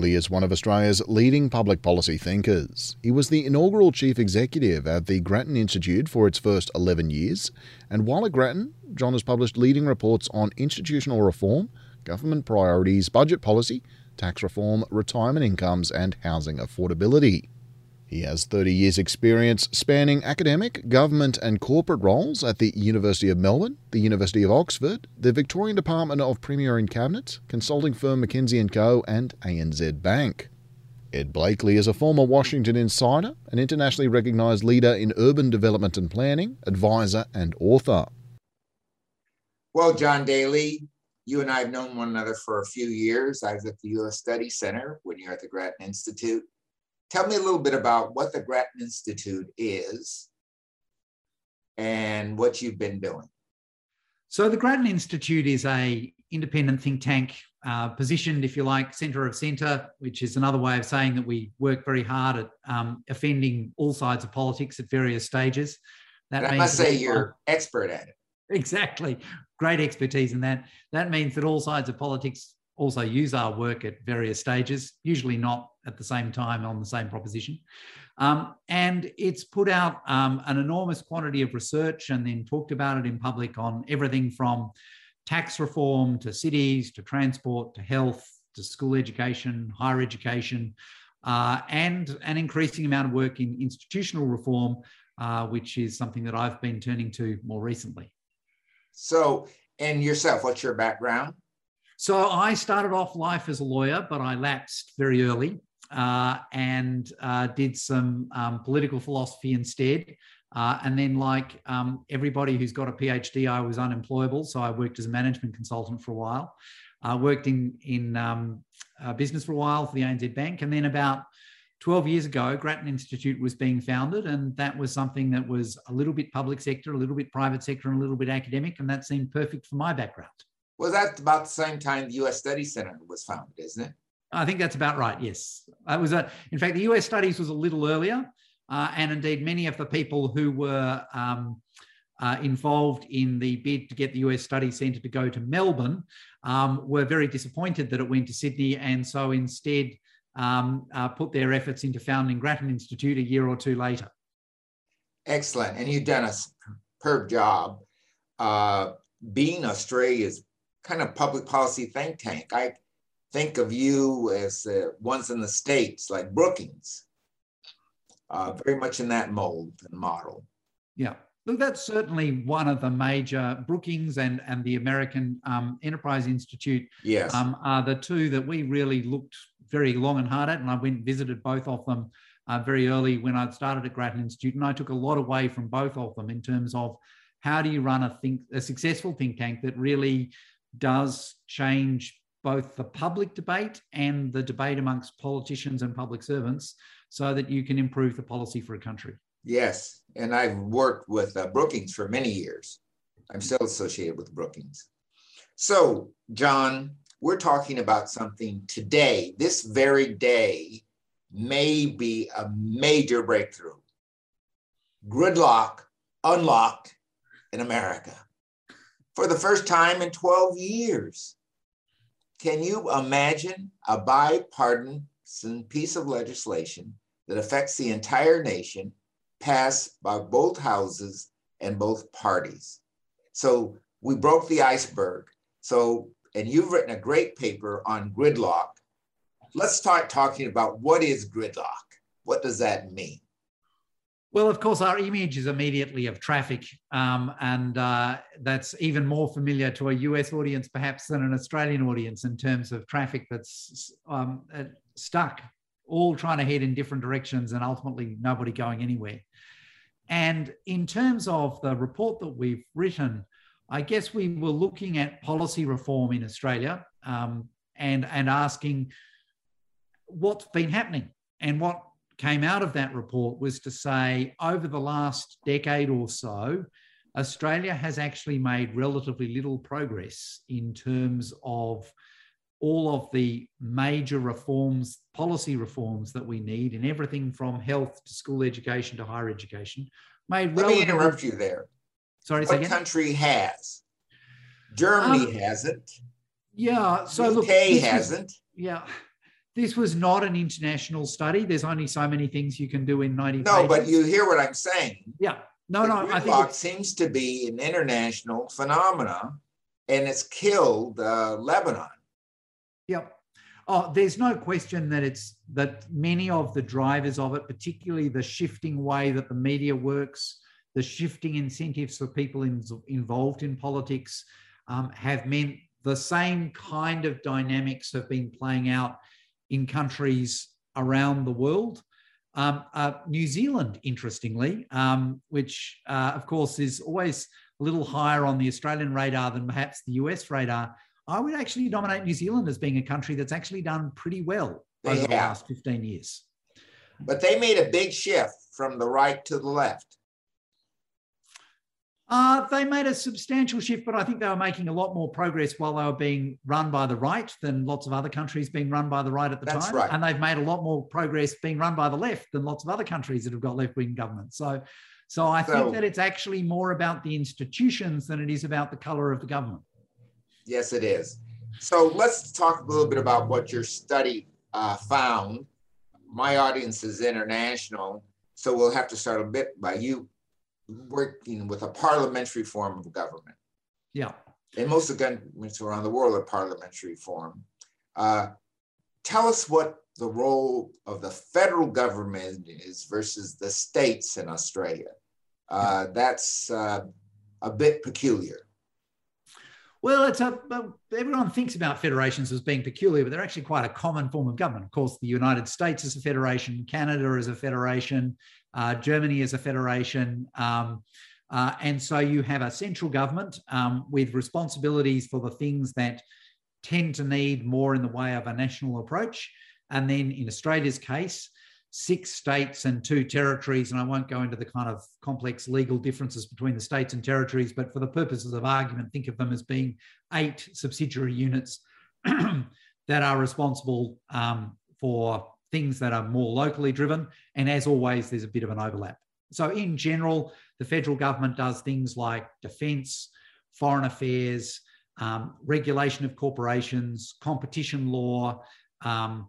Daley is one of Australia's leading public policy thinkers. He was the inaugural chief executive at the Grattan Institute for its first 11 years, and while at Grattan, John has published leading reports on institutional reform, government priorities, budget policy, tax reform, retirement incomes, and housing affordability. He has 30 years' experience spanning academic, government, and corporate roles at the University of Melbourne, the University of Oxford, the Victorian Department of Premier and Cabinet, consulting firm McKinsey & Co., and ANZ Bank. Ed Blakely is a former Washington insider, an internationally recognised leader in urban development and planning, advisor, and author. Well, John Daley, you and I have known one another for a few years. I was at the U.S. Study Center when you're at the Grattan Institute. Tell me a little bit about what the Grattan Institute is and what you've been doing. So the Grattan Institute is a independent think tank uh, positioned, if you like, centre of centre, which is another way of saying that we work very hard at um, offending all sides of politics at various stages. That I must say you're expert at it. Exactly. Great expertise in that. That means that all sides of politics also use our work at various stages, usually not at the same time on the same proposition. Um, and it's put out um, an enormous quantity of research and then talked about it in public on everything from tax reform to cities to transport to health to school education, higher education, uh, and an increasing amount of work in institutional reform, uh, which is something that I've been turning to more recently. So, and yourself, what's your background? So I started off life as a lawyer, but I lapsed very early uh, and uh, did some um, political philosophy instead. Uh, and then, like um, everybody who's got a PhD, I was unemployable. So I worked as a management consultant for a while. I worked in, in um, business for a while for the ANZ Bank. And then, about 12 years ago, Grattan Institute was being founded. And that was something that was a little bit public sector, a little bit private sector, and a little bit academic. And that seemed perfect for my background. Well, that's about the same time the U.S. Study Center was founded, isn't it? I think that's about right. Yes, it was a. In fact, the U.S. Studies was a little earlier, uh, and indeed, many of the people who were um, uh, involved in the bid to get the US Study Centre to go to Melbourne um, were very disappointed that it went to Sydney, and so instead um, uh, put their efforts into founding Grattan Institute a year or two later. Excellent, and you've done a superb job. Uh, being Australia's kind of public policy think tank. I think of you as uh, ones in the States, like Brookings, uh, very much in that mold and model. Yeah. Look, that's certainly one of the major Brookings and, and the American um, Enterprise Institute. Yes. Um, are the two that we really looked very long and hard at. And I went and visited both of them uh, very early when I started at Grattan Institute. And I took a lot away from both of them in terms of how do you run a think a successful think tank that really does change both the public debate and the debate amongst politicians and public servants so that you can improve the policy for a country. Yes, and I've worked with uh, Brookings for many years. I'm still associated with Brookings. So, John, we're talking about something today, this very day, may be a major breakthrough. Gridlock unlocked in America for the first time in 12 years. Can you imagine a bipartisan piece of legislation that affects the entire nation passed by both houses and both parties? So we broke the iceberg. So, and you've written a great paper on gridlock. Let's start talking about what is gridlock? What does that mean? Well, of course, our image is immediately of traffic, um, and uh, that's even more familiar to a US audience, perhaps, than an Australian audience in terms of traffic that's um, uh, stuck, all trying to head in different directions, and ultimately nobody going anywhere. And in terms of the report that we've written, I guess we were looking at policy reform in Australia um, and, and asking what's been happening and what came out of that report was to say over the last decade or so, Australia has actually made relatively little progress in terms of all of the major reforms, policy reforms that we need in everything from health to school education to higher education. Made Let me interrupt you there. Sorry, what country has? Germany um, hasn't. Yeah. So UK look, hasn't. yeah this was not an international study. There's only so many things you can do in 90 No, pages. but you hear what I'm saying. Yeah. No, The no, I think seems to be an international phenomena, and it's killed uh, Lebanon. Yep. Oh, there's no question that it's that many of the drivers of it, particularly the shifting way that the media works, the shifting incentives for people in, involved in politics, um, have meant the same kind of dynamics have been playing out in countries around the world. Um, uh, New Zealand, interestingly, um, which uh, of course is always a little higher on the Australian radar than perhaps the US radar, I would actually nominate New Zealand as being a country that's actually done pretty well over the last 15 years. But they made a big shift from the right to the left. Uh, they made a substantial shift, but I think they were making a lot more progress while they were being run by the right than lots of other countries being run by the right at the That's time. right. And they've made a lot more progress being run by the left than lots of other countries that have got left-wing governments. So, so I So- think that it's actually more about the institutions than it is about the color of the government. Yes, it is. So let's talk a little bit about what your study uh, found. My audience is international, so we'll have to start a bit by you working with a parliamentary form of government. Yeah. And most of the governments around the world are parliamentary form. Uh, tell us what the role of the federal government is versus the states in Australia. Uh, that's uh, a bit peculiar. Well, it's a everyone thinks about federations as being peculiar, but they're actually quite a common form of government. Of course, the United States is a federation, Canada is a federation, uh, Germany is a federation, um, uh, and so you have a central government um, with responsibilities for the things that tend to need more in the way of a national approach, and then in Australia's case. Six states and two territories, and I won't go into the kind of complex legal differences between the states and territories, but for the purposes of argument, think of them as being eight subsidiary units that are responsible um, for things that are more locally driven. And as always, there's a bit of an overlap. So, in general, the federal government does things like defence, foreign affairs, um, regulation of corporations, competition law, um,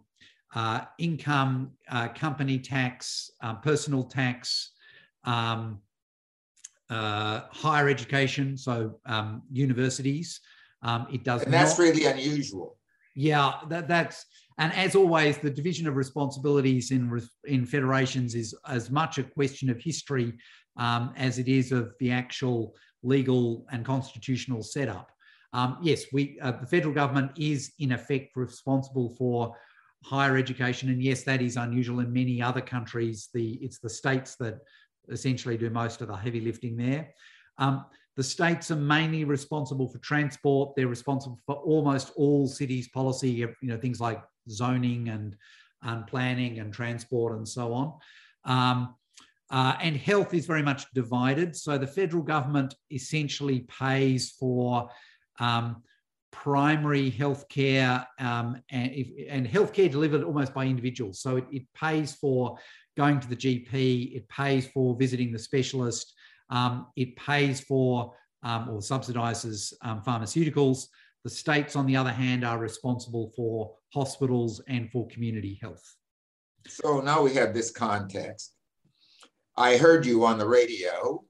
uh, income, uh, company tax, uh, personal tax, um, uh, higher education, so um, universities. Um, it does And that's not- really unusual. yeah, that, that's and as always, the division of responsibilities in in federations is as much a question of history um, as it is of the actual legal and constitutional setup. Um, yes, we uh, the federal government is in effect responsible for higher education, and yes, that is unusual in many other countries. The it's the states that essentially do most of the heavy lifting there. Um, the states are mainly responsible for transport. They're responsible for almost all cities' policy, you know, things like zoning and, and planning and transport and so on. Um, uh, and health is very much divided. So the federal government essentially pays for um, primary healthcare um, and, if, and healthcare delivered almost by individuals. So it, it pays for going to the GP, it pays for visiting the specialist, um, it pays for um, or subsidises um, pharmaceuticals. The states, on the other hand, are responsible for hospitals and for community health. So now we have this context. I heard you on the radio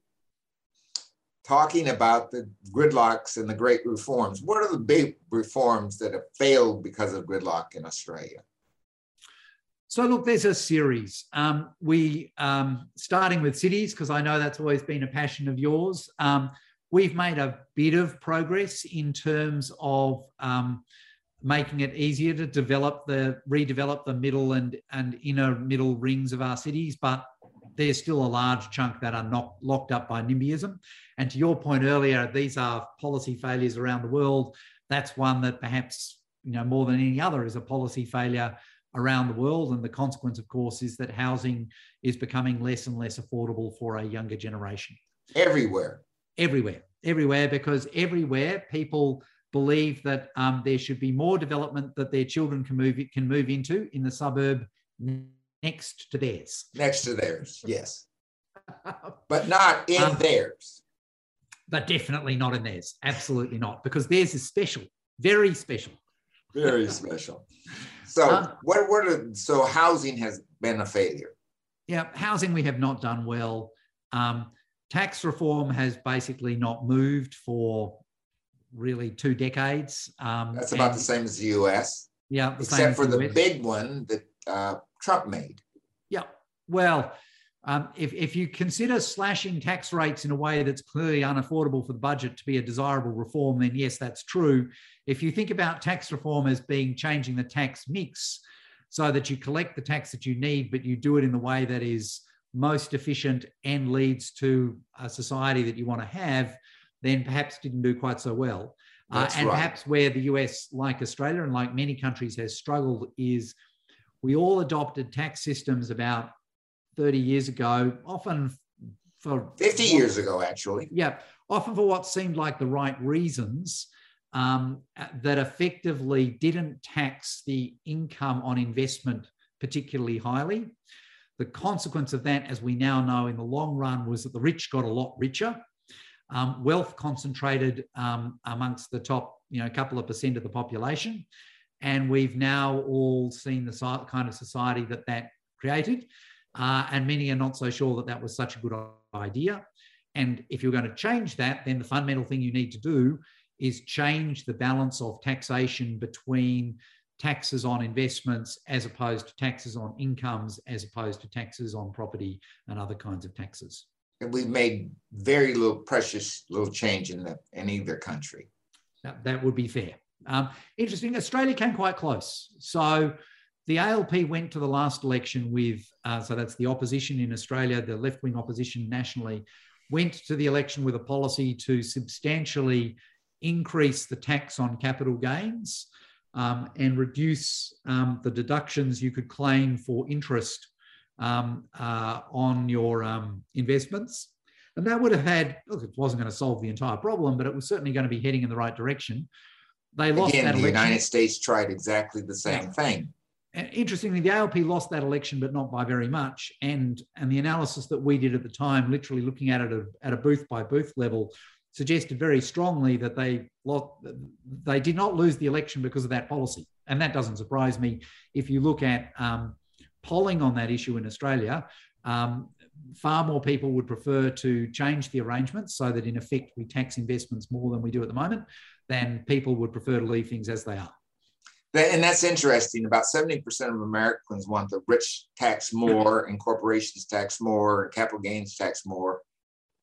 talking about the gridlocks and the great reforms. What are the big reforms that have failed because of gridlock in Australia? So look, there's a series. Um, we um, starting with cities because I know that's always been a passion of yours. Um, we've made a bit of progress in terms of um, making it easier to develop the redevelop the middle and and inner middle rings of our cities, but there's still a large chunk that are not locked up by NIMBYism. And to your point earlier, these are policy failures around the world. That's one that perhaps you know more than any other is a policy failure around the world. And the consequence, of course, is that housing is becoming less and less affordable for a younger generation. Everywhere. Everywhere, everywhere, because everywhere people believe that um, there should be more development that their children can move can move into in the suburb next to theirs. Next to theirs, yes. But not in Um, theirs. but definitely not in theirs. Absolutely not, because theirs is special, very special. Very special. So um, what what are so housing has been a failure. Yeah, housing we have not done well. Um, tax reform has basically not moved for really two decades. Um, That's about the same as the U.S. Yeah, except for the, the big one that uh, Trump made. Yeah, well, um, if, if you consider slashing tax rates in a way that's clearly unaffordable for the budget to be a desirable reform, then yes, that's true. If you think about tax reform as being changing the tax mix so that you collect the tax that you need, but you do it in the way that is most efficient and leads to a society that you want to have, then perhaps didn't do quite so well. Uh, and right. perhaps where the US, like Australia and like many countries, has struggled is we all adopted tax systems about 30 years ago, often for 50 what, years ago, actually. Yeah, often for what seemed like the right reasons um, that effectively didn't tax the income on investment particularly highly. The consequence of that, as we now know in the long run, was that the rich got a lot richer. Um, wealth concentrated um, amongst the top, you know, couple of percent of the population, and we've now all seen the kind of society that that created. Uh, and many are not so sure that that was such a good idea. And if you're going to change that, then the fundamental thing you need to do is change the balance of taxation between taxes on investments as opposed to taxes on incomes, as opposed to taxes on property and other kinds of taxes. And we've made very little precious little change in, the, in either country. That, that would be fair. Um, interesting, Australia came quite close. So the ALP went to the last election with, uh, so that's the opposition in Australia, the left wing opposition nationally, went to the election with a policy to substantially increase the tax on capital gains um, and reduce um, the deductions you could claim for interest um, uh, on your um, investments. And that would have had, look, it wasn't going to solve the entire problem, but it was certainly going to be heading in the right direction. They lost Again, that the. United States tried exactly the same yeah. thing interestingly, the ALP lost that election, but not by very much. And, and the analysis that we did at the time, literally looking at it at a booth by booth level, suggested very strongly that they lost, they did not lose the election because of that policy. And that doesn't surprise me. If you look at um, polling on that issue in Australia, um, far more people would prefer to change the arrangements so that in effect we tax investments more than we do at the moment than people would prefer to leave things as they are and that's interesting. About 70% of Americans want the rich tax more and corporations tax more and capital gains tax more.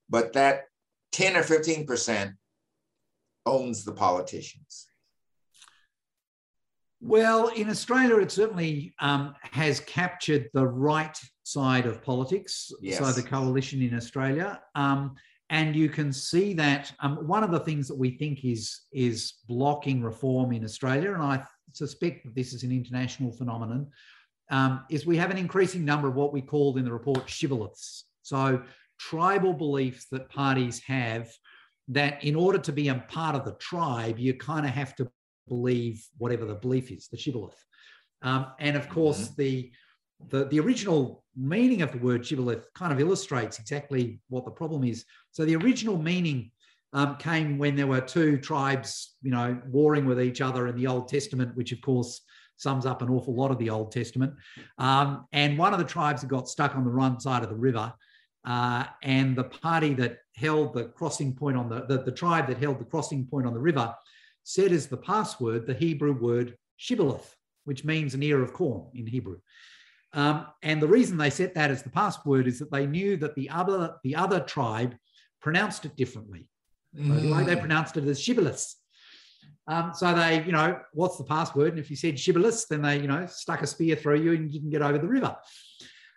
But that 10 or 15% owns the politicians. Well, in Australia, it certainly um, has captured the right side of politics. Yes. So the coalition in Australia. Um, and you can see that um, one of the things that we think is is blocking reform in Australia, and I suspect that this is an international phenomenon, um, is we have an increasing number of what we called in the report shibboleths. So tribal beliefs that parties have that in order to be a part of the tribe, you kind of have to believe whatever the belief is, the shibboleth. Um, and of course, mm-hmm. the, the, the original meaning of the word shibboleth kind of illustrates exactly what the problem is. So the original meaning um, came when there were two tribes, you know, warring with each other in the Old Testament, which of course sums up an awful lot of the Old Testament. Um, and one of the tribes got stuck on the wrong side of the river. Uh, and the party that held the crossing point on the, the, the tribe that held the crossing point on the river said as the password the Hebrew word shibboleth, which means an ear of corn in Hebrew. Um, and the reason they set that as the password is that they knew that the other, the other tribe pronounced it differently. Mm. Like they pronounced it as shibboleth. Um, so they, you know, what's the password? And if you said shibboleth, then they, you know, stuck a spear through you and you can get over the river.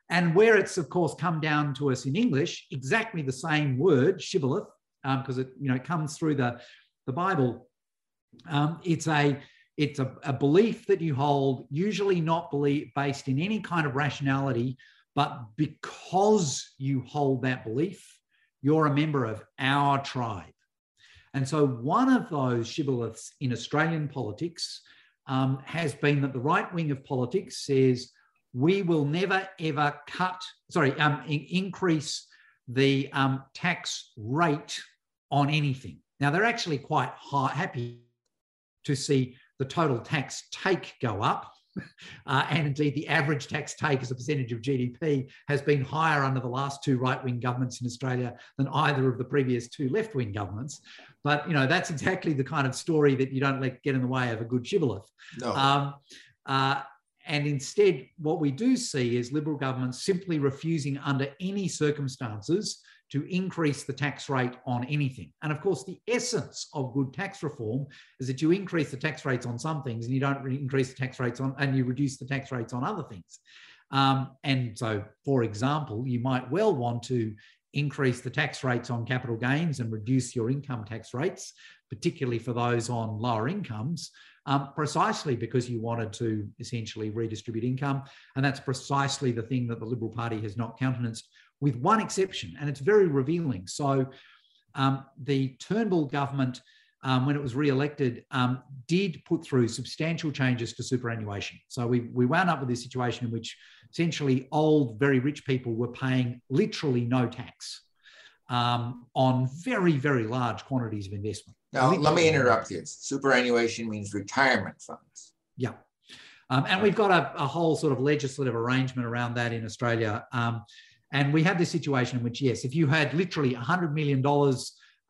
And where it's, of course, come down to us in English, exactly the same word, shibboleth, because um, it, you know, comes through the, the Bible. Um, it's a it's a, a, belief that you hold, usually not based in any kind of rationality, but because you hold that belief, you're a member of our tribe. And so, one of those shibboleths in Australian politics um, has been that the right wing of politics says we will never ever cut, sorry, um, in- increase the um, tax rate on anything. Now, they're actually quite high, happy to see the total tax take go up. Uh, and indeed, the average tax take as a percentage of GDP has been higher under the last two right-wing governments in Australia than either of the previous two left-wing governments. But you know, that's exactly the kind of story that you don't let get in the way of a good shibboleth. No. Um, uh, and instead, what we do see is Liberal governments simply refusing under any circumstances to increase the tax rate on anything. And of course, the essence of good tax reform is that you increase the tax rates on some things and you don't increase the tax rates on, and you reduce the tax rates on other things. Um, and so, for example, you might well want to increase the tax rates on capital gains and reduce your income tax rates, particularly for those on lower incomes, um, precisely because you wanted to essentially redistribute income. And that's precisely the thing that the Liberal Party has not countenanced, with one exception, and it's very revealing. So um, the Turnbull government, um, when it was re-elected, um, did put through substantial changes to superannuation. So we, we wound up with this situation in which essentially old, very rich people were paying literally no tax um, on very, very large quantities of investment. Now, literally. let me interrupt you. Superannuation means retirement funds. Yeah. Um, and we've got a, a, whole sort of legislative arrangement around that in Australia. And we had this situation in which, yes, if you had literally $100 million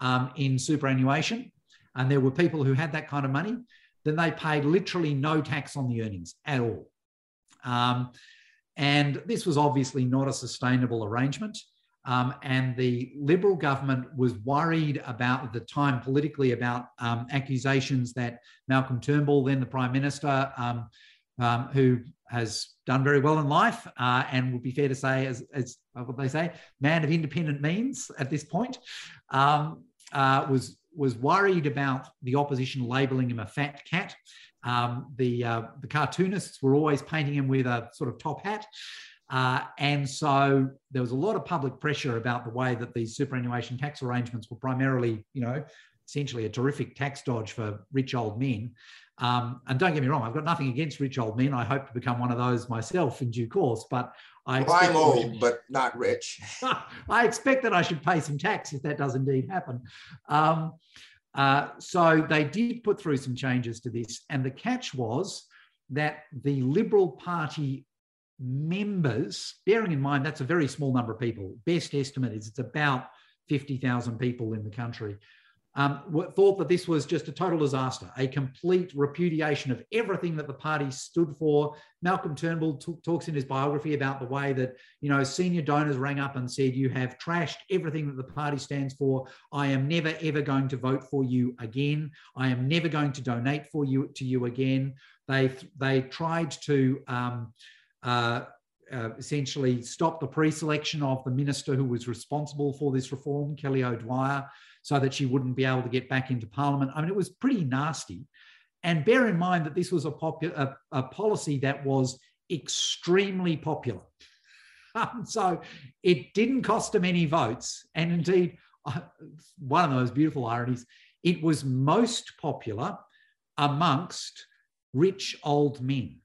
um, in superannuation, and there were people who had that kind of money, then they paid literally no tax on the earnings at all. Um, and this was obviously not a sustainable arrangement. Um, and the Liberal government was worried about at the time politically about um, accusations that Malcolm Turnbull, then the Prime Minister, um, um who has done very well in life uh, and would be fair to say, as, as what they say, man of independent means at this point, um, uh, was was worried about the opposition labelling him a fat cat. Um, the uh, the cartoonists were always painting him with a sort of top hat. Uh, and so there was a lot of public pressure about the way that these superannuation tax arrangements were primarily, you know, essentially a terrific tax dodge for rich old men. Um, and don't get me wrong, I've got nothing against rich old men. I hope to become one of those myself in due course. But I well, I'm old, but not rich. I expect that I should pay some tax if that does indeed happen. Um, uh, so they did put through some changes to this, and the catch was that the Liberal Party members, bearing in mind that's a very small number of people, best estimate is it's about 50,000 people in the country, um, thought that this was just a total disaster, a complete repudiation of everything that the party stood for. Malcolm Turnbull t- talks in his biography about the way that you know senior donors rang up and said, "You have trashed everything that the party stands for. I am never ever going to vote for you again. I am never going to donate for you to you again." They they tried to. Um, uh, uh, essentially stop the pre-selection of the minister who was responsible for this reform, Kelly O'Dwyer, so that she wouldn't be able to get back into Parliament. I mean, it was pretty nasty. And bear in mind that this was a, popu- a, a policy that was extremely popular. Um, so it didn't cost him any votes. And indeed, uh, one of those beautiful ironies, it was most popular amongst rich old men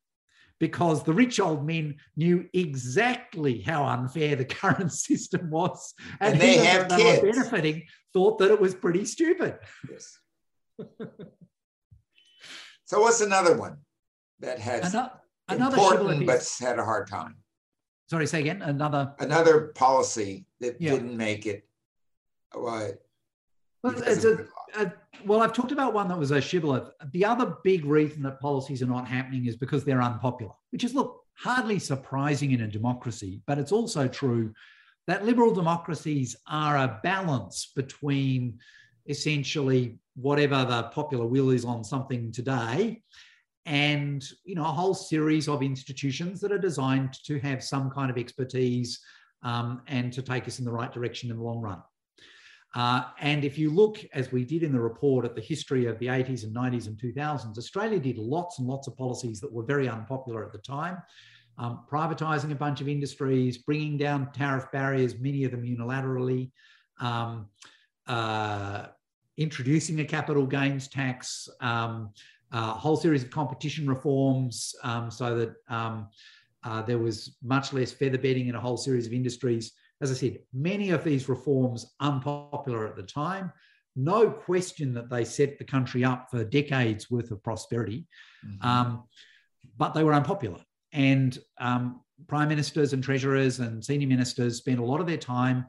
because the rich old men knew exactly how unfair the current system was. And, and they have they kids. Were benefiting, thought that it was pretty stupid. Yes. so what's another one that has another, another important but had a hard time? Sorry, say again. Another another policy that yeah. didn't make it. Uh, Well, it's a, a, well, I've talked about one that was a shibboleth. The other big reason that policies are not happening is because they're unpopular, which is, look, hardly surprising in a democracy, but it's also true that liberal democracies are a balance between essentially whatever the popular will is on something today and you know a whole series of institutions that are designed to have some kind of expertise um, and to take us in the right direction in the long run uh, and if you look, as we did in the report, at the history of the 80s and 90s and 2000s, Australia did lots and lots of policies that were very unpopular at the time. Um, privatising a bunch of industries, bringing down tariff barriers, many of them unilaterally, um, uh, introducing a capital gains tax, um, a whole series of competition reforms um, so that um, uh, there was much less feather bedding in a whole series of industries as I said, many of these reforms unpopular at the time. no question that they set the country up for decades worth of prosperity, mm-hmm. um, but they were unpopular. And um, prime ministers and treasurers and senior ministers spent a lot of their time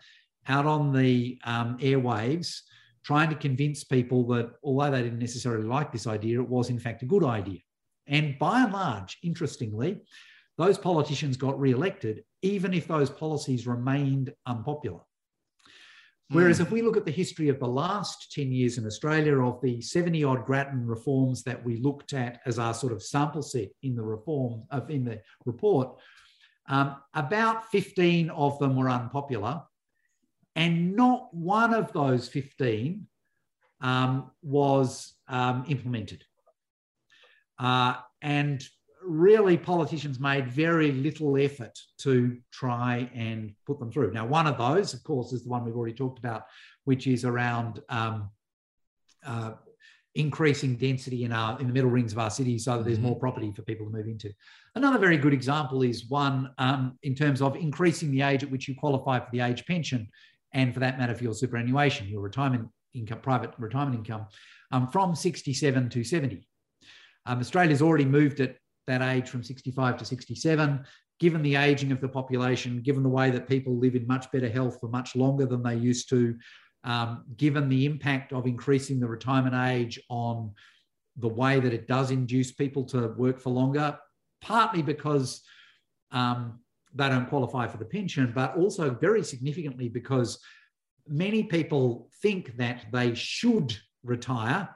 out on the um, airwaves trying to convince people that although they didn't necessarily like this idea, it was in fact a good idea. And by and large, interestingly, those politicians got re-elected, even if those policies remained unpopular. Whereas mm. if we look at the history of the last 10 years in Australia of the 70 odd Grattan reforms that we looked at as our sort of sample set in the reform of in the report, um, about 15 of them were unpopular, and not one of those 15 um, was um, implemented. Uh, and really, politicians made very little effort to try and put them through. Now, one of those, of course, is the one we've already talked about, which is around um, uh, increasing density in our in the middle rings of our cities so that there's more mm-hmm. property for people to move into. Another very good example is one um, in terms of increasing the age at which you qualify for the age pension, and for that matter, for your superannuation, your retirement income, private retirement income, um, from 67 to 70. Um, Australia's already moved at that age from 65 to 67. Given the aging of the population, given the way that people live in much better health for much longer than they used to, um, given the impact of increasing the retirement age on the way that it does induce people to work for longer, partly because um, they don't qualify for the pension, but also very significantly because many people think that they should retire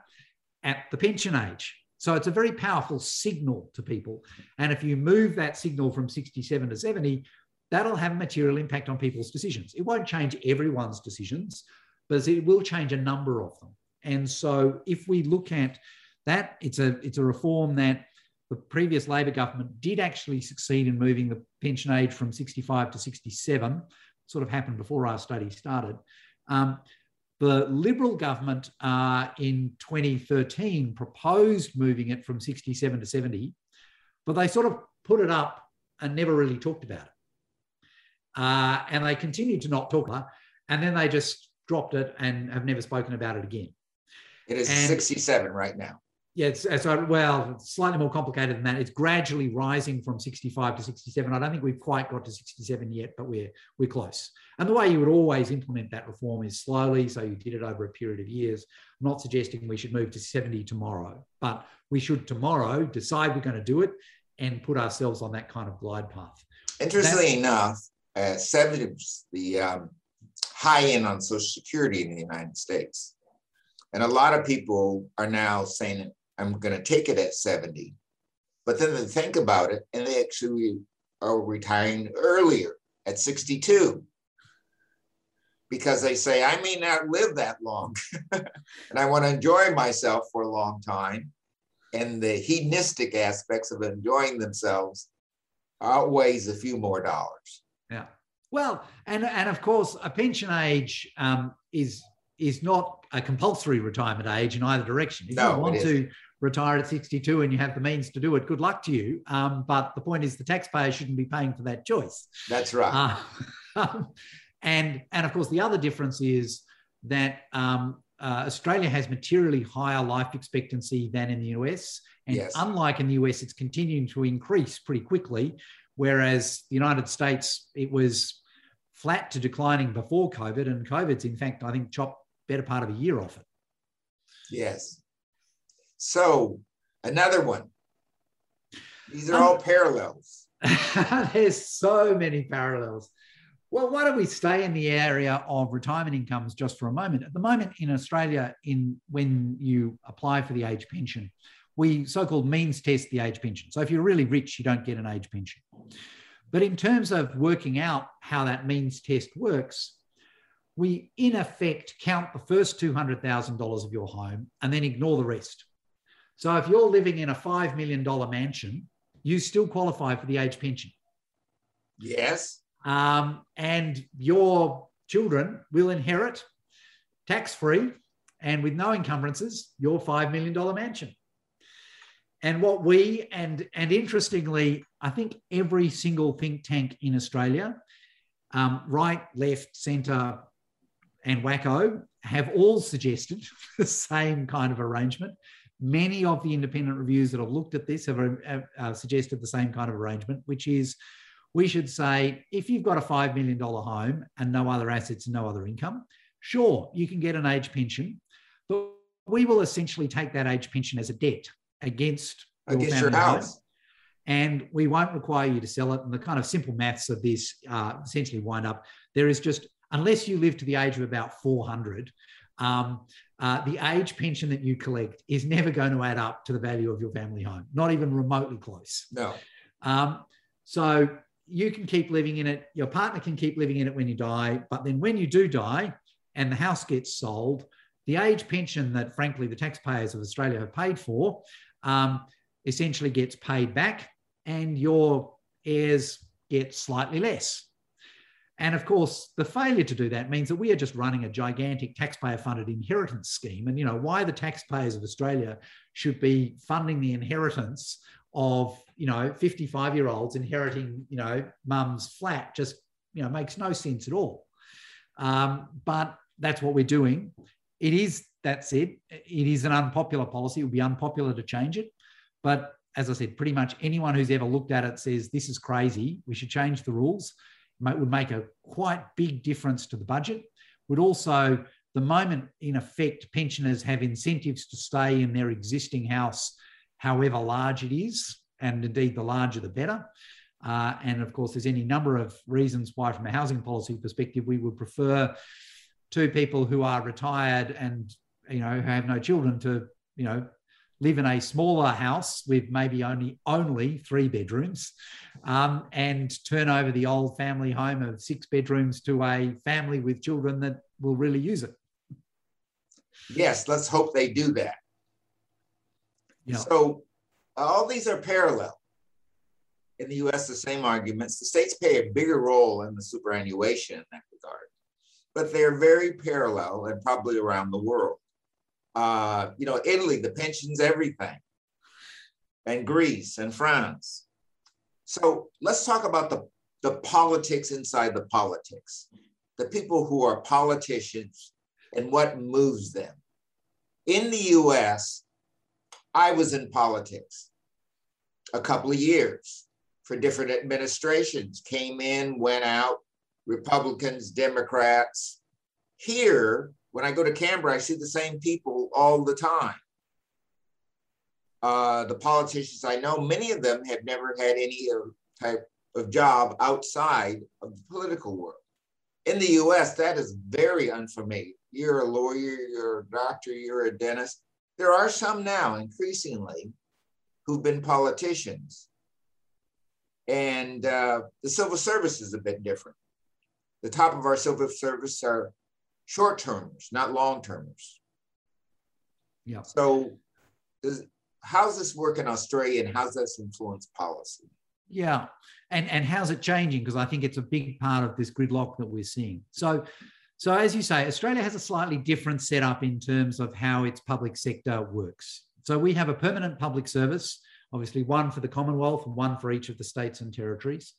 at the pension age. So it's a very powerful signal to people. And if you move that signal from 67 to 70, that'll have a material impact on people's decisions. It won't change everyone's decisions, but it will change a number of them. And so if we look at that, it's a, it's a reform that the previous Labor government did actually succeed in moving the pension age from 65 to 67, sort of happened before our study started. Um, the Liberal government uh, in 2013 proposed moving it from 67 to 70, but they sort of put it up and never really talked about it. Uh, and they continued to not talk about it, and then they just dropped it and have never spoken about it again. It is and, 67 right now. Yeah, it's, it's well, slightly more complicated than that. It's gradually rising from 65 to 67. I don't think we've quite got to 67 yet, but we're we're close. And the way you would always implement that reform is slowly. So you did it over a period of years. I'm not suggesting we should move to 70 tomorrow, but we should tomorrow decide we're going to do it and put ourselves on that kind of glide path. Interestingly That's, enough, uh, 70 is the um, high end on Social Security in the United States. And a lot of people are now saying I'm going to take it at 70. But then they think about it and they actually are retiring earlier at 62 because they say, I may not live that long and I want to enjoy myself for a long time. And the hedonistic aspects of enjoying themselves outweighs a few more dollars. Yeah. Well, and, and of course, a pension age um, is is not a compulsory retirement age in either direction. If no, you want to retire at 62 and you have the means to do it, good luck to you. Um, but the point is, the taxpayer shouldn't be paying for that choice. That's right. Uh, and, and of course, the other difference is that um, uh, Australia has materially higher life expectancy than in the US. And yes. unlike in the US, it's continuing to increase pretty quickly. Whereas the United States, it was flat to declining before COVID, and COVID's in fact, I think, chopped better part of a year off it. Yes. So another one. These are um, all parallels. There's so many parallels. Well, why don't we stay in the area of retirement incomes just for a moment? At the moment in Australia, in when you apply for the age pension, we so-called means test the age pension. So if you're really rich, you don't get an age pension. But in terms of working out how that means test works, we in effect count the first $200,000 of your home and then ignore the rest. So if you're living in a $5 million mansion, you still qualify for the age pension. Yes. Um, and your children will inherit tax free and with no encumbrances your $5 million mansion. And what we, and, and interestingly, I think every single think tank in Australia, um, right, left, centre, and WACO have all suggested the same kind of arrangement. Many of the independent reviews that have looked at this have, have uh, suggested the same kind of arrangement, which is we should say if you've got a $5 million home and no other assets and no other income, sure, you can get an age pension, but we will essentially take that age pension as a debt against, against your, your house. Home, and we won't require you to sell it. And the kind of simple maths of this uh, essentially wind up there is just, unless you live to the age of about 400, um, uh, the age pension that you collect is never going to add up to the value of your family home, not even remotely close. No. Um, so you can keep living in it, your partner can keep living in it when you die, but then when you do die and the house gets sold, the age pension that, frankly, the taxpayers of Australia have paid for um, essentially gets paid back, and your heirs get slightly less. And of course, the failure to do that means that we are just running a gigantic taxpayer funded inheritance scheme. And, you know, why the taxpayers of Australia should be funding the inheritance of, you know, 55 year olds inheriting, you know, mum's flat just, you know, makes no sense at all. Um, but that's what we're doing. It is, that said, it is an unpopular policy. It would be unpopular to change it. But as I said, pretty much anyone who's ever looked at it says this is crazy. We should change the rules would make a quite big difference to the budget. Would also, the moment in effect, pensioners have incentives to stay in their existing house, however large it is, and indeed the larger the better. Uh, and of course, there's any number of reasons why, from a housing policy perspective, we would prefer two people who are retired and you know have no children to you know live in a smaller house with maybe only only three bedrooms um, and turn over the old family home of six bedrooms to a family with children that will really use it. Yes let's hope they do that. Yeah. so all these are parallel. In the us the same arguments. The states play a bigger role in the superannuation in that regard but they're very parallel and probably around the world uh, you know, Italy, the pensions, everything, and Greece and France. So let's talk about the, the politics inside the politics, the people who are politicians and what moves them. In the US, I was in politics a couple of years for different administrations, came in, went out, Republicans, Democrats. Here, when I go to Canberra, I see the same people all the time. Uh, the politicians I know, many of them have never had any type of job outside of the political world. In the US, that is very unfamiliar. You're a lawyer, you're a doctor, you're a dentist. There are some now, increasingly, who've been politicians. And uh, the civil service is a bit different. The top of our civil service are short termers, not long termers. Yeah. So, does, how's this work in Australia and how's this influence policy? Yeah. And, and how's it changing? Because I think it's a big part of this gridlock that we're seeing. So, so as you say, Australia has a slightly different setup in terms of how its public sector works. So we have a permanent public service, obviously one for the Commonwealth and one for each of the states and territories.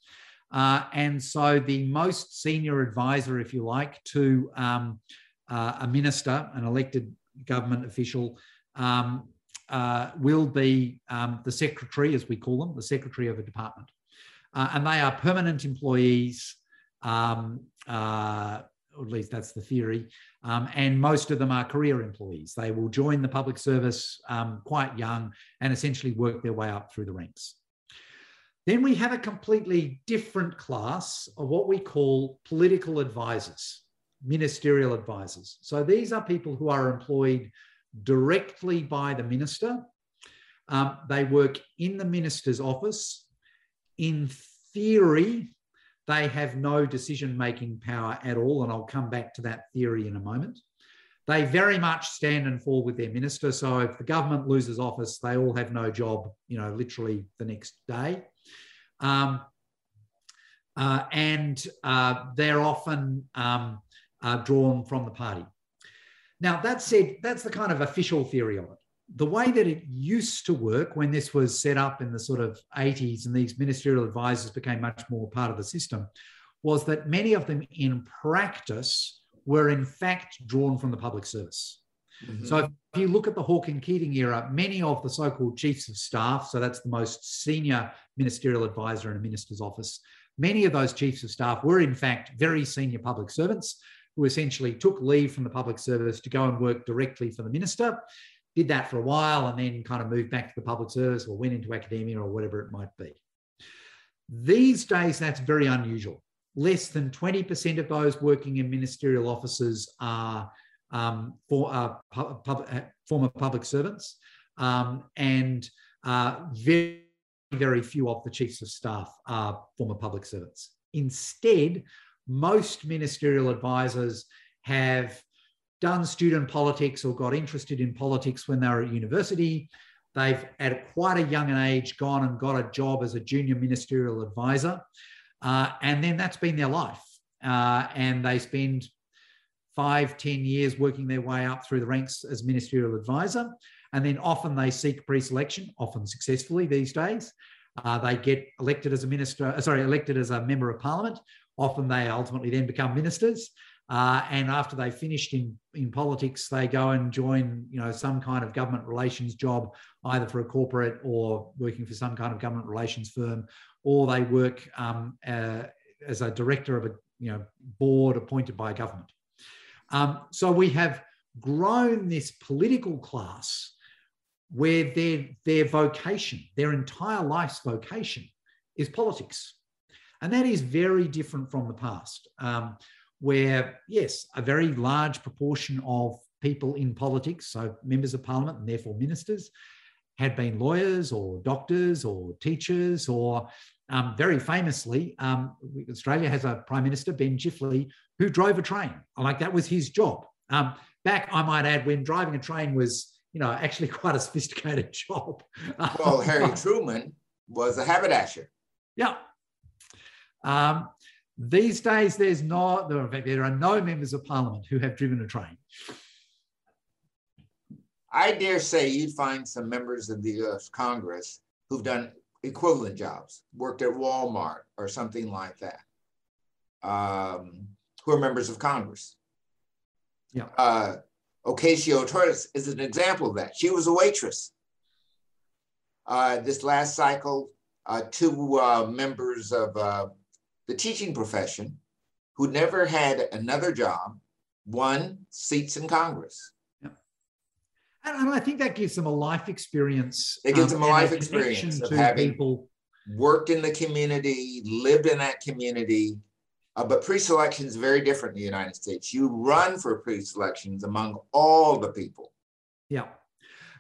Uh, and so the most senior advisor, if you like, to um, uh, a minister, an elected government official, um, uh, will be um, the secretary, as we call them, the secretary of a department. Uh, and they are permanent employees, um, uh, or at least that's the theory. Um, and most of them are career employees. They will join the public service um, quite young and essentially work their way up through the ranks. Then we have a completely different class of what we call political advisors, ministerial advisors. So these are people who are employed directly by the minister. Um, they work in the minister's office. In theory, they have no decision making power at all. And I'll come back to that theory in a moment. They very much stand and fall with their minister. So if the government loses office, they all have no job, you know, literally the next day. Um, uh, and uh, they're often um, uh, drawn from the party. Now, that said, that's the kind of official theory of it. The way that it used to work when this was set up in the sort of 80s and these ministerial advisors became much more part of the system was that many of them in practice were in fact drawn from the public service. Mm-hmm. So if you look at the Hawke and Keating era, many of the so-called chiefs of staff, so that's the most senior ministerial advisor in a minister's office, many of those chiefs of staff were in fact very senior public servants who essentially took leave from the public service to go and work directly for the minister, did that for a while and then kind of moved back to the public service or went into academia or whatever it might be. These days, that's very unusual. Less than 20% of those working in ministerial offices are um, for uh, pub, uh, former public servants, um, and uh, very, very few of the chiefs of staff are former public servants. Instead, most ministerial advisors have done student politics or got interested in politics when they were at university. They've, at quite a young age, gone and got a job as a junior ministerial advisor. Uh, and then that's been their life. Uh, and they spend five, ten years working their way up through the ranks as ministerial advisor. And then often they seek pre selection, often successfully these days. Uh, they get elected as a minister, uh, sorry, elected as a member of parliament. Often they ultimately then become ministers. Uh, and after they finished in, in politics, they go and join, you know, some kind of government relations job, either for a corporate or working for some kind of government relations firm, or they work um, uh, as a director of a, you know, board appointed by a government. Um, so we have grown this political class where their, their vocation, their entire life's vocation, is politics. And that is very different from the past, um, where, yes, a very large proportion of people in politics, so members of parliament and therefore ministers, had been lawyers or doctors or teachers or um, very famously, um, Australia has a prime minister, Ben Chifley, who drove a train. Like that was his job. Um, back, I might add, when driving a train was, you know, actually quite a sophisticated job. Well, Harry Truman was a haberdasher. Yeah. Um, these days, there's no, there are no members of parliament who have driven a train. I dare say you'd find some members of the US Congress who've done equivalent jobs, worked at Walmart or something like that, um, who are members of Congress. Yeah. Uh, Ocasio Torres is an example of that. She was a waitress. Uh, this last cycle, uh, two uh, members of uh, the teaching profession who never had another job won seats in Congress. And, I think that gives them a life experience. It gives um, them a life a experience of having people. worked in the community, lived in that community. Uh, but pre-selection is very different in the United States. You run for pre-selections among all the people. Yeah.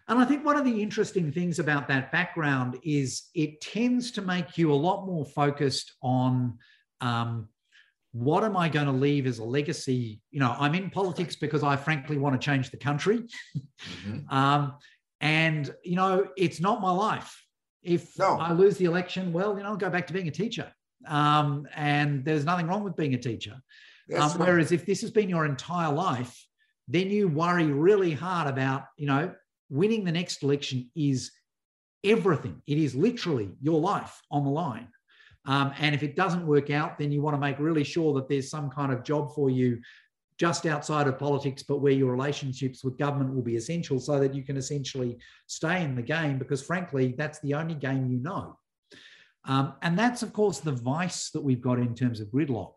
And I think one of the interesting things about that background is it tends to make you a lot more focused on um, what am I going to leave as a legacy? You know, I'm in politics because I frankly want to change the country. Mm-hmm. Um, and, you know, it's not my life. If no. I lose the election, well, you know, I'll go back to being a teacher. Um, and there's nothing wrong with being a teacher. Um, whereas if this has been your entire life, then you worry really hard about, you know, winning the next election is everything. It is literally your life on the line. Um, and if it doesn't work out, then you want to make really sure that there's some kind of job for you just outside of politics, but where your relationships with government will be essential so that you can essentially stay in the game because, frankly, that's the only game you know. Um, and that's, of course, the vice that we've got in terms of gridlock.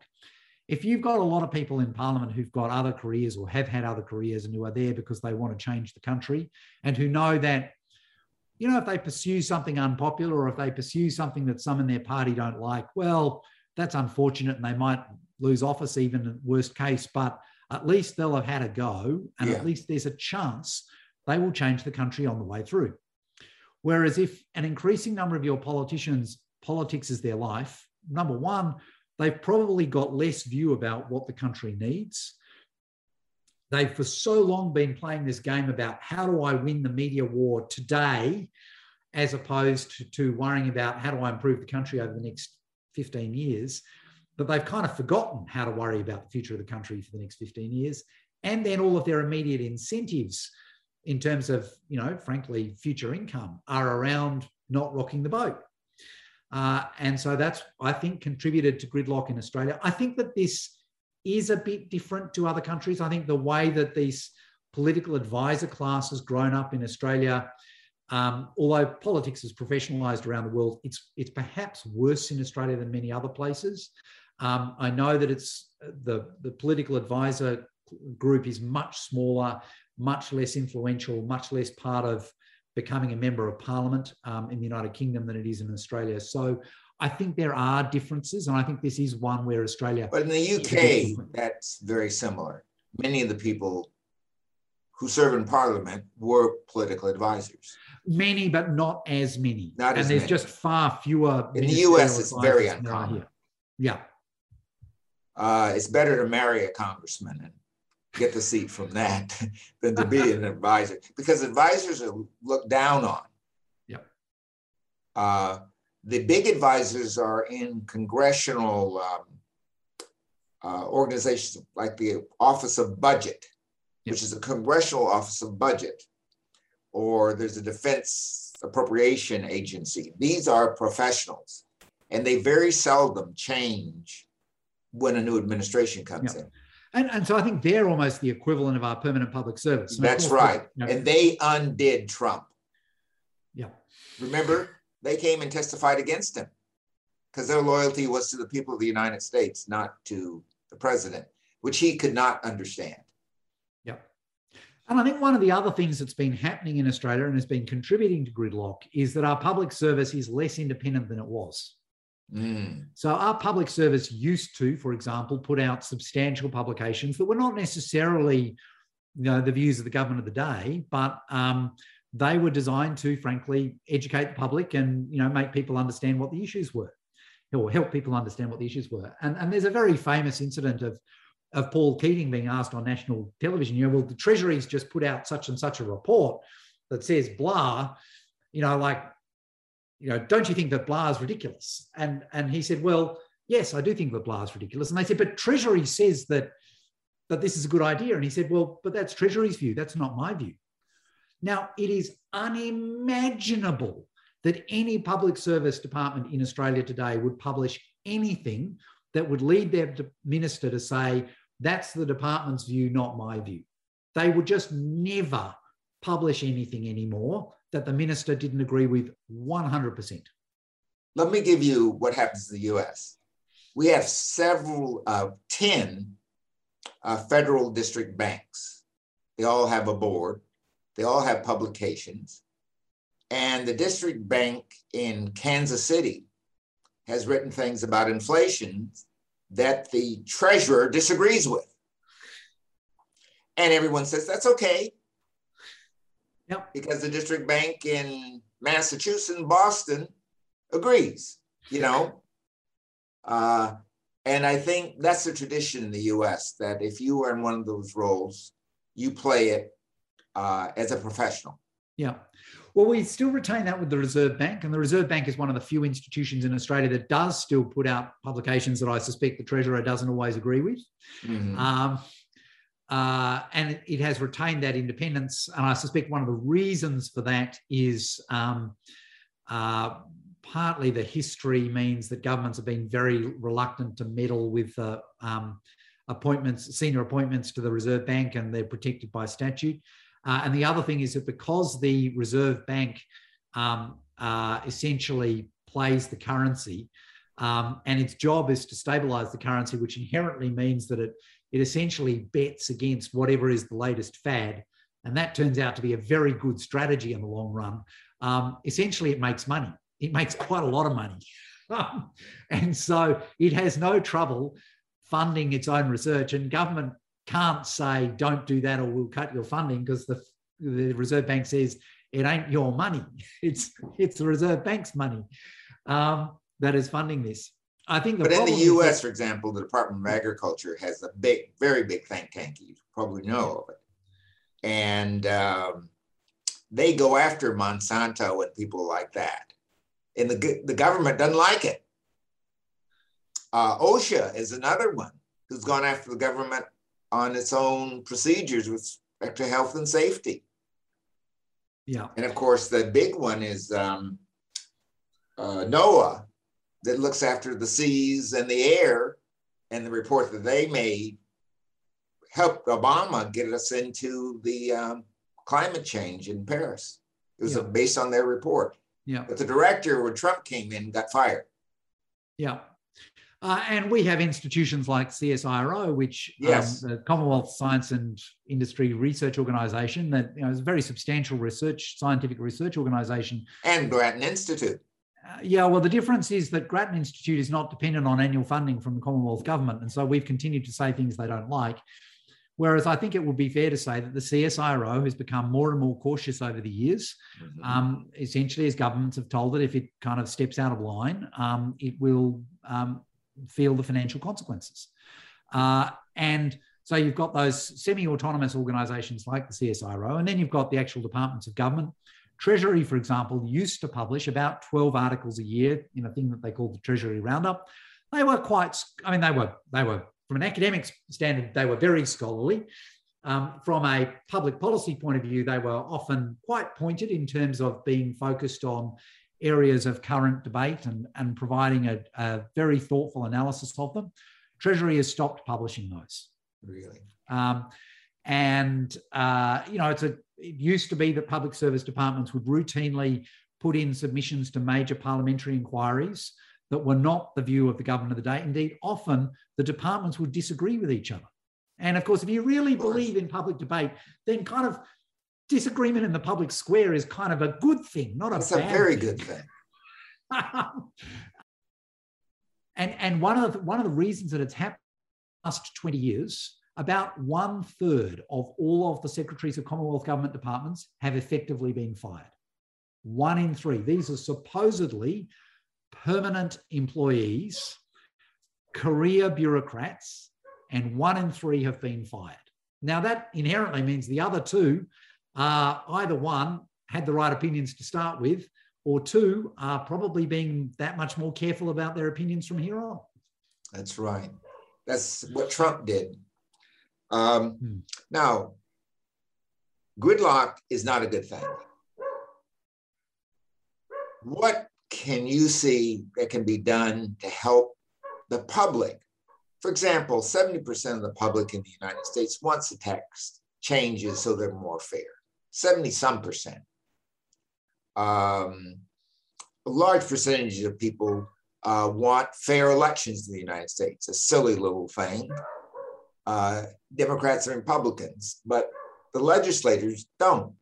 If you've got a lot of people in Parliament who've got other careers or have had other careers and who are there because they want to change the country and who know that you know, if they pursue something unpopular or if they pursue something that some in their party don't like, well, that's unfortunate and they might lose office even in worst case, but at least they'll have had a go and yeah. at least there's a chance they will change the country on the way through. Whereas if an increasing number of your politicians, politics is their life, number one, they've probably got less view about what the country needs They've for so long been playing this game about how do I win the media war today, as opposed to, to worrying about how do I improve the country over the next 15 years, that they've kind of forgotten how to worry about the future of the country for the next 15 years. And then all of their immediate incentives in terms of, you know, frankly, future income are around not rocking the boat. Uh, and so that's, I think, contributed to gridlock in Australia. I think that this is a bit different to other countries. I think the way that these political advisor class has grown up in Australia, um, although politics is professionalised around the world, it's it's perhaps worse in Australia than many other places. Um, I know that it's the the political advisor group is much smaller, much less influential, much less part of becoming a member of parliament um, in the United Kingdom than it is in Australia. So I think there are differences, and I think this is one where Australia. But in the UK, that's very similar. Many of the people who serve in parliament were political advisors. Many, but not as many. Not and as there's many. just far fewer. In the US, it's very advisors than there are uncommon. Yeah. Uh, it's better to marry a congressman and get the seat from that than to be an advisor because advisors are looked down on. Yeah. Uh, the big advisors are in congressional um, uh, organizations like the Office of Budget, Yep. which is a congressional office of budget, or there's a defense appropriation agency. These are professionals, and they very seldom change when a new administration comes Yep. in. And, and so I think they're almost the equivalent of our permanent public service. And That's course, right. you know, And they undid Trump. yeah. Remember, they came and testified against him because their loyalty was to the people of the United States, not to the president, which he could not understand. Yeah. And I think one of the other things that's been happening in Australia and has been contributing to gridlock is that our public service is less independent than it was. Mm. So our public service used to, for example, put out substantial publications that were not necessarily, you know, the views of the government of the day, but um, they were designed to, frankly, educate the public and you know make people understand what the issues were, or help people understand what the issues were. And, and there's a very famous incident of of Paul Keating being asked on national television, you know, well, the Treasury's just put out such and such a report that says blah, you know, like you know, don't you think that blah is ridiculous? And and he said, well, yes, I do think that blah is ridiculous. And they said, but Treasury says that that this is a good idea. And he said, well, but that's Treasury's view. That's not my view. Now, it is unimaginable that any public service department in Australia today would publish anything that would lead their minister to say, that's the department's view, not my view. They would just never publish anything anymore that the minister didn't agree with 100%. Let me give you what happens in the US. We have several, uh, 10 uh, federal district banks. They all have a board, they all have publications. And the district bank in Kansas City has written things about inflation that the treasurer disagrees with. And everyone says that's okay. Yep. Because the district bank in Massachusetts Boston agrees, you know. Uh, and I think that's a tradition in the US that if you are in one of those roles, you play it uh, as a professional. Yeah. Well, we still retain that with the Reserve Bank, and the Reserve Bank is one of the few institutions in Australia that does still put out publications that I suspect the Treasurer doesn't always agree with. Mhm. Um, uh, and it, it has retained that independence. And I suspect one of the reasons for that is um, uh, partly the history means that governments have been very reluctant to meddle with uh, um, appointments, senior appointments to the Reserve Bank, and they're protected by statute. Uh, and the other thing is that because the Reserve Bank um, uh, essentially plays the currency, um, and its job is to stabilize the currency, which inherently means that it, it essentially bets against whatever is the latest fad. And that turns out to be a very good strategy in the long run. Um, essentially, it makes money. It makes quite a lot of money. and so it has no trouble funding its own research, and government can't say, don't do that or we'll cut your funding because the, the Reserve Bank says it ain't your money. It's, it's the Reserve Bank's money um, that is funding this. I think the But in the is that- US, for example, the Department of Agriculture has a big, very big think tank. You probably know of it. And um, they go after Monsanto and people like that. And the, the government doesn't like it. Uh, OSHA is another one who's gone after the government on its own procedures with respect to health and safety. yeah, And of course, the big one is um, uh, NOAA that looks after the seas and the air and the report that they made helped Obama get us into the um, climate change in Paris. It was Yeah. based on their report. Yeah. But the director, when Trump came in, got fired. Yeah. Uh, and we have institutions like CSIRO, which Yes. um, the Commonwealth Science and Industry Research Organisation, that you know, is a very substantial research, scientific research organisation. And Grattan Institute. Uh, yeah, well, the difference is that Grattan Institute is not dependent on annual funding from the Commonwealth government, and so we've continued to say things they don't like. Whereas I think it would be fair to say that the CSIRO has become more and more cautious over the years. Mhm. um, essentially as governments have told it if it kind of steps out of line um, it will um, feel the financial consequences. Uh, and so you've got those semi-autonomous organizations like the csiro and then you've got the actual departments of government. Treasury for example used to publish about 12 articles a year in a thing that they called the treasury roundup. They were quite i mean they were they were from an academic standard they were very scholarly. Um, from a public policy point of view, they were often quite pointed in terms of being focused on areas of current debate and, and providing a, a very thoughtful analysis of them. Treasury has stopped publishing those. Really? Um, and uh, you know, it's a. It used to be that public service departments would routinely put in submissions to major parliamentary inquiries that were not the view of the government of the day. Indeed, often the departments would disagree with each other. And of course, if you really believe in public debate, then kind of disagreement in the public square is kind of a good thing, not a That's a very thing. good thing. and and one of the, one of the reasons that it's happened last 20 years about one third of all of the secretaries of commonwealth government departments have effectively been fired one in three these are supposedly permanent employees career bureaucrats and one in three have been fired now that inherently means the other two are either one had the right opinions to start with or two are probably being that much more careful about their opinions from here on. That's right. That's what Trump did. Um, Hmm. Now, gridlock is not a good thing. What can you see that can be done to help the public? For example, 70% of the public in the United States wants the tax changes so they're more fair. 70 some percent. Um, a large percentage of people uh, want fair elections in the United States, a silly little thing. Uh, Democrats and Republicans, but the legislators don't.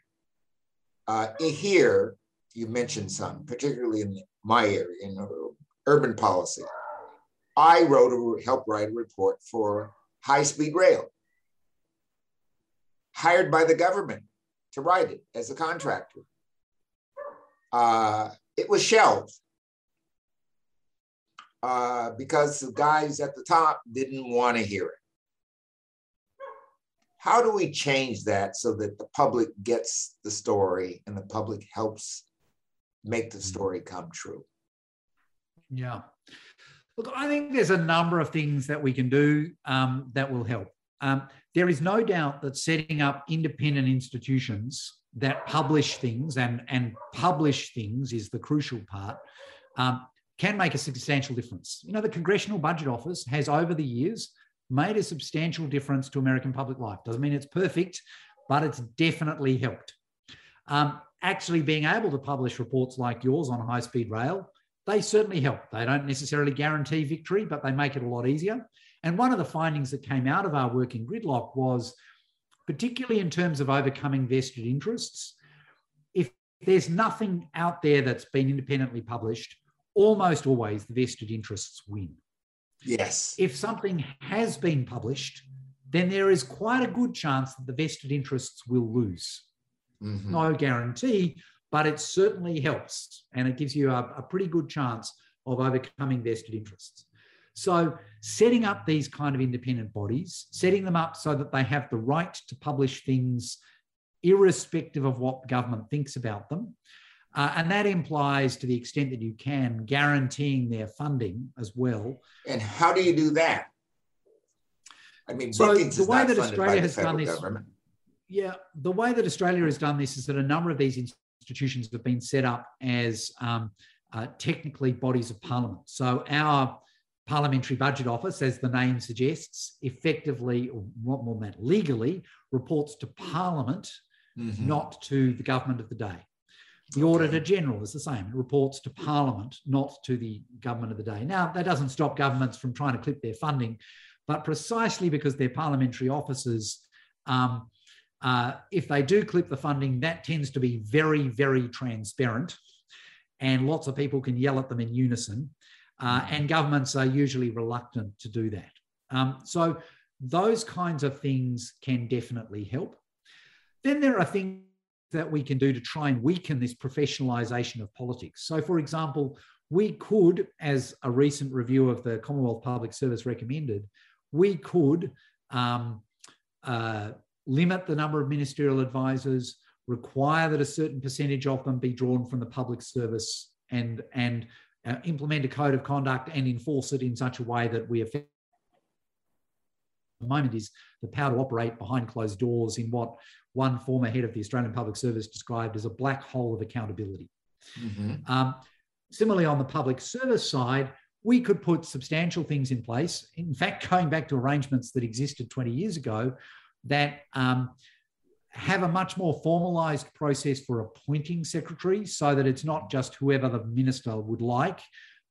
Uh, here, you mentioned some, particularly in my area, in urban policy. I wrote a helped write a report for high speed rail, hired by the government to write it as a contractor. Uh, it was shelved uh, because the guys at the top didn't want to hear it. How do we change that so that the public gets the story and the public helps make the story come true? Yeah. Look, I think there's a number of things that we can do um, that will help. Um, there is no doubt that setting up independent institutions that publish things and, and publish things is the crucial part, um, can make a substantial difference. You know, the Congressional Budget Office has over the years made a substantial difference to American public life. Doesn't mean it's perfect, but it's definitely helped. Um, actually, being able to publish reports like yours on high speed rail, they certainly help. They don't necessarily guarantee victory, but they make it a lot easier. And one of the findings that came out of our work in Gridlock was, particularly in terms of overcoming vested interests, if there's nothing out there that's been independently published, almost always the vested interests win. Yes. If something has been published, then there is quite a good chance that the vested interests will lose. Mhm. No guarantee, but it certainly helps. And it gives you a, a pretty good chance of overcoming vested interests. So, setting up these kind of independent bodies, setting them up so that they have the right to publish things irrespective of what government thinks about them. Uh, and that implies, to the extent that you can, guaranteeing their funding as well. And how do you do that? I mean, So Brookings the way that Australia has done this- government. Yeah, the way that Australia has done this is that a number of these institutions have been set up as um, uh, technically bodies of parliament. So our Parliamentary Budget Office, as the name suggests, effectively, or what more than that, legally reports to Parliament, mm-hmm. not to the government of the day. The okay. Auditor General is the same. It reports to Parliament, not to the government of the day. Now, that doesn't stop governments from trying to clip their funding, but precisely because they're parliamentary offices, um, uh, if they do clip the funding, that tends to be very, very transparent, and lots of people can yell at them in unison. Uh, mm-hmm. and governments are usually reluctant to do that. Um, so those kinds of things can definitely help. Then there are things that we can do to try and weaken this professionalisation of politics. So, for example, we could, as a recent review of the Commonwealth Public Service recommended, we could um, uh, limit the number of ministerial advisors, require that a certain percentage of them be drawn from the public service, and and uh, implement a code of conduct and enforce it in such a way that we affect the moment is the power to operate behind closed doors in what one former head of the Australian Public Service described as a black hole of accountability. Mm-hmm. Um, similarly, on the public service side, we could put substantial things in place. In fact, going back to arrangements that existed 20 years ago, that um, have a much more formalized process for appointing secretaries so that it's not just whoever the minister would like,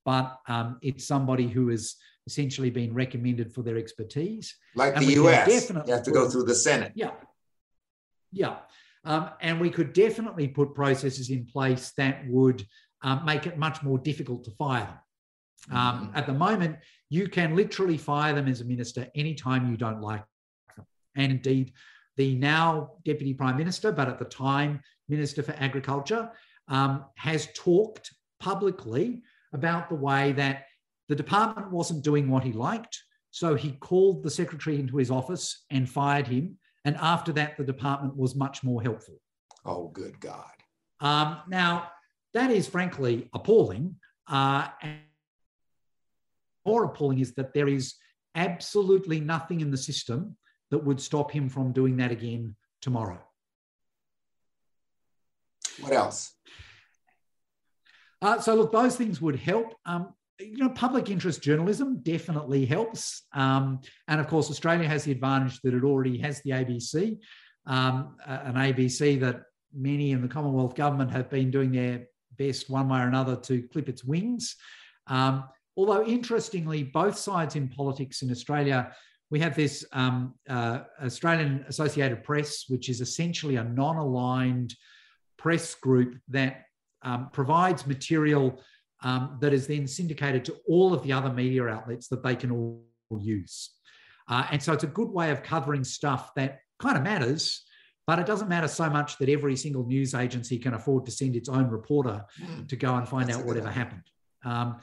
but um, it's somebody who has essentially been recommended for their expertise. Like and the US, definitely you have to go through the Senate. Yeah. Yeah. Um, and we could definitely put processes in place that would um, make it much more difficult to fire them. Um, mm-hmm. At the moment, you can literally fire them as a minister anytime you don't like them. And indeed, the now Deputy Prime Minister, but at the time Minister for Agriculture, um, has talked publicly about the way that the department wasn't doing what he liked. So he called the secretary into his office and fired him. And after that, the department was much more helpful. Oh, good God. Um, now, that is frankly appalling. Uh, and more appalling is that there is absolutely nothing in the system that would stop him from doing that again tomorrow. What else? Uh, so, look, those things would help. Um, you know, public interest journalism definitely helps. Um, and of course, Australia has the advantage that it already has the ABC, um, an ABC that many in the Commonwealth government have been doing their best one way or another to clip its wings. Um, although, interestingly, both sides in politics in Australia, we have this um, uh, Australian Associated Press, which is essentially a non aligned press group that um, provides material um, that is then syndicated to all of the other media outlets that they can all use. Uh, and so it's a good way of covering stuff that kind of matters, but it doesn't matter so much that every single news agency can afford to send its own reporter mm. to go and find That's out whatever happened. Um,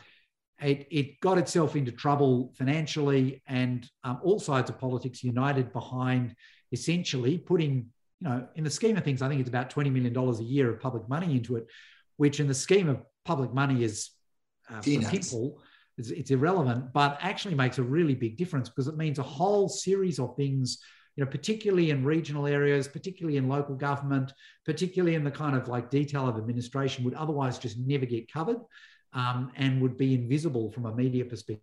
it, it, got itself into trouble financially, and um, all sides of politics united behind essentially putting, you know, in the scheme of things, I think it's about $20 million a year of public money into it, which in the scheme of public money is uh, for people, it's, it's, irrelevant, but actually makes a really big difference because it means a whole series of things, you know, particularly in regional areas, particularly in local government, particularly in the kind of like detail of administration would otherwise just never get covered um, and would be invisible from a media perspective.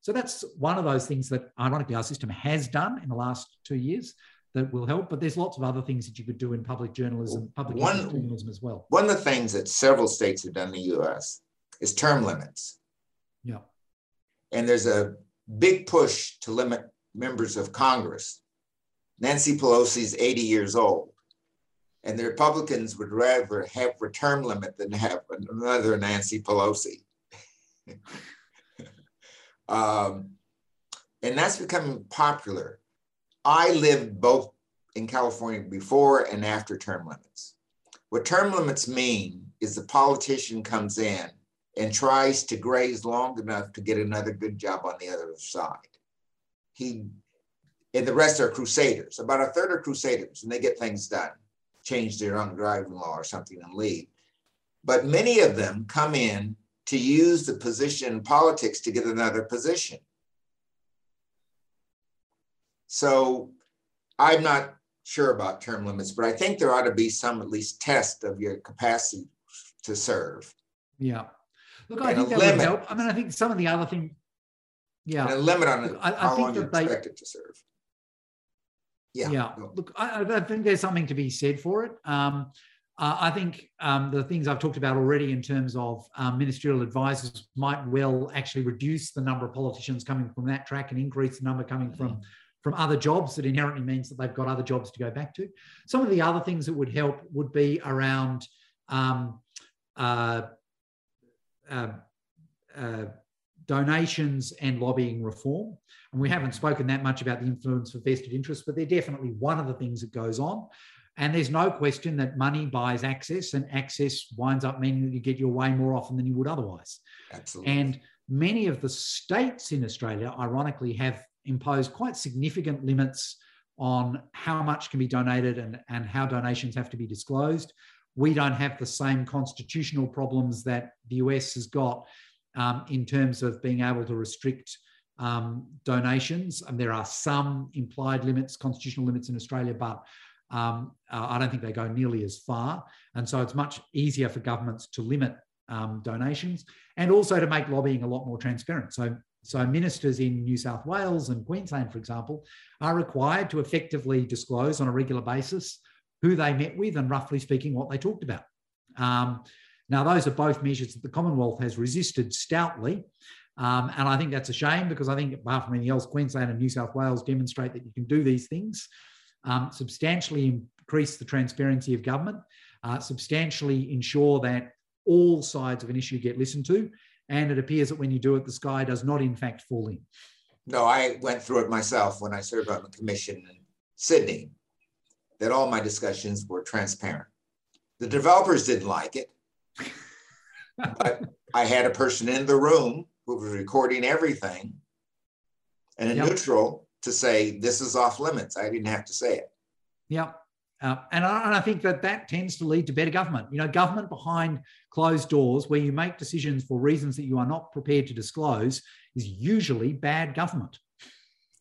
So that's one of those things that ironically our system has done in the last two years that will help. But there's lots of other things that you could do in public journalism, public one, journalism as well. One of the things that several states have done in the US is term limits. Yeah. And there's a big push to limit members of Congress. Nancy Pelosi's 80 years old. And the Republicans would rather have a term limit than have another Nancy Pelosi. um, and that's becoming popular. I lived both in California before and after term limits. What term limits mean is the politician comes in and tries to graze long enough to get another good job on the other side. He and the rest are crusaders. About a third are crusaders, and they get things done, change their own driving law or something, and leave. But many of them come in to use the position in politics to get another position. So I'm not sure about term limits, but I think there ought to be some at least test of your capacity to serve. Yeah. Look, I think that limit. would help. I mean, I think some of the other thing, Yeah. And a limit on I, how I long you expect it to serve. Yeah. Yeah. Look, I, I, think there's something to be said for it. Um, uh, I think um, the things I've talked about already in terms of um, ministerial advisors might well actually reduce the number of politicians coming from that track and increase the number coming from mm-hmm. from other jobs. That inherently means that they've got other jobs to go back to. Some of the other things that would help would be around um, uh, uh, uh, donations and lobbying reform. And we haven't spoken that much about the influence of vested interests, but they're definitely one of the things that goes on. And there's no question that money buys access, and access winds up meaning that you get your way more often than you would otherwise. Absolutely. And many of the states in Australia, ironically, have imposed quite significant limits on how much can be donated and, and how donations have to be disclosed. We don't have the same constitutional problems that the US has got um, in terms of being able to restrict um, donations. And there are some implied limits, constitutional limits in Australia, but um, uh, I don't think they go nearly as far. And so it's much easier for governments to limit um, donations and also to make lobbying a lot more transparent. So, so ministers in New South Wales and Queensland, for example, are required to effectively disclose on a regular basis who they met with and roughly speaking what they talked about. Um, now, those are both measures that the Commonwealth has resisted stoutly. Um, and I think that's a shame because I think, apart from anything else, Queensland and New South Wales demonstrate that you can do these things um, substantially increase the transparency of government, uh, substantially ensure that all sides of an issue get listened to. And it appears that when you do it, the sky does not, in fact, fall in. No, I went through it myself when I served on the commission in Sydney, that all my discussions were transparent. The developers didn't like it, but I had a person in the room who was recording everything and a yep. neutral to say this is off limits. I didn't have to say it. Yeah. Uh, and, I, and I think that that tends to lead to better government. You know, government behind closed doors, where you make decisions for reasons that you are not prepared to disclose, is usually bad government.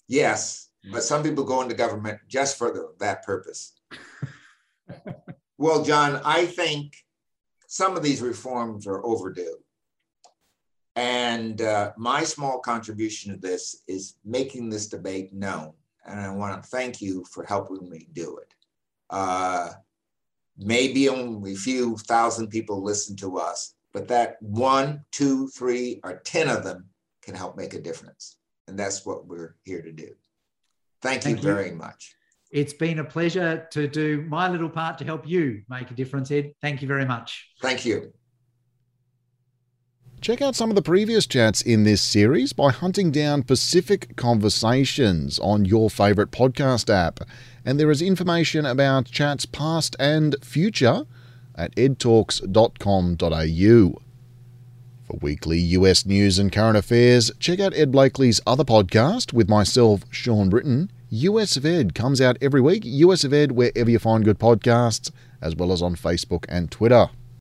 Yes, but some people go into government just for the, that purpose. well, John, I think some of these reforms are overdue. And uh, my small contribution to this is making this debate known. And I want to thank you for helping me do it. Uh, maybe only a few thousand people listen to us, but that one, two, three, or 10 of them can help make a difference. And that's what we're here to do. Thank, thank you, you very much. It's been a pleasure to do my little part to help you make a difference, Ed. Thank you very much. Thank you. Check out some of the previous chats in this series by hunting down Pacific Conversations on your favourite podcast app. And there is information about chats past and future at edtalks.com.au. For weekly US news and current affairs, check out Ed Blakely's other podcast with myself, Sean Britton. US of Ed comes out every week. US of Ed, wherever you find good podcasts, as well as on Facebook and Twitter.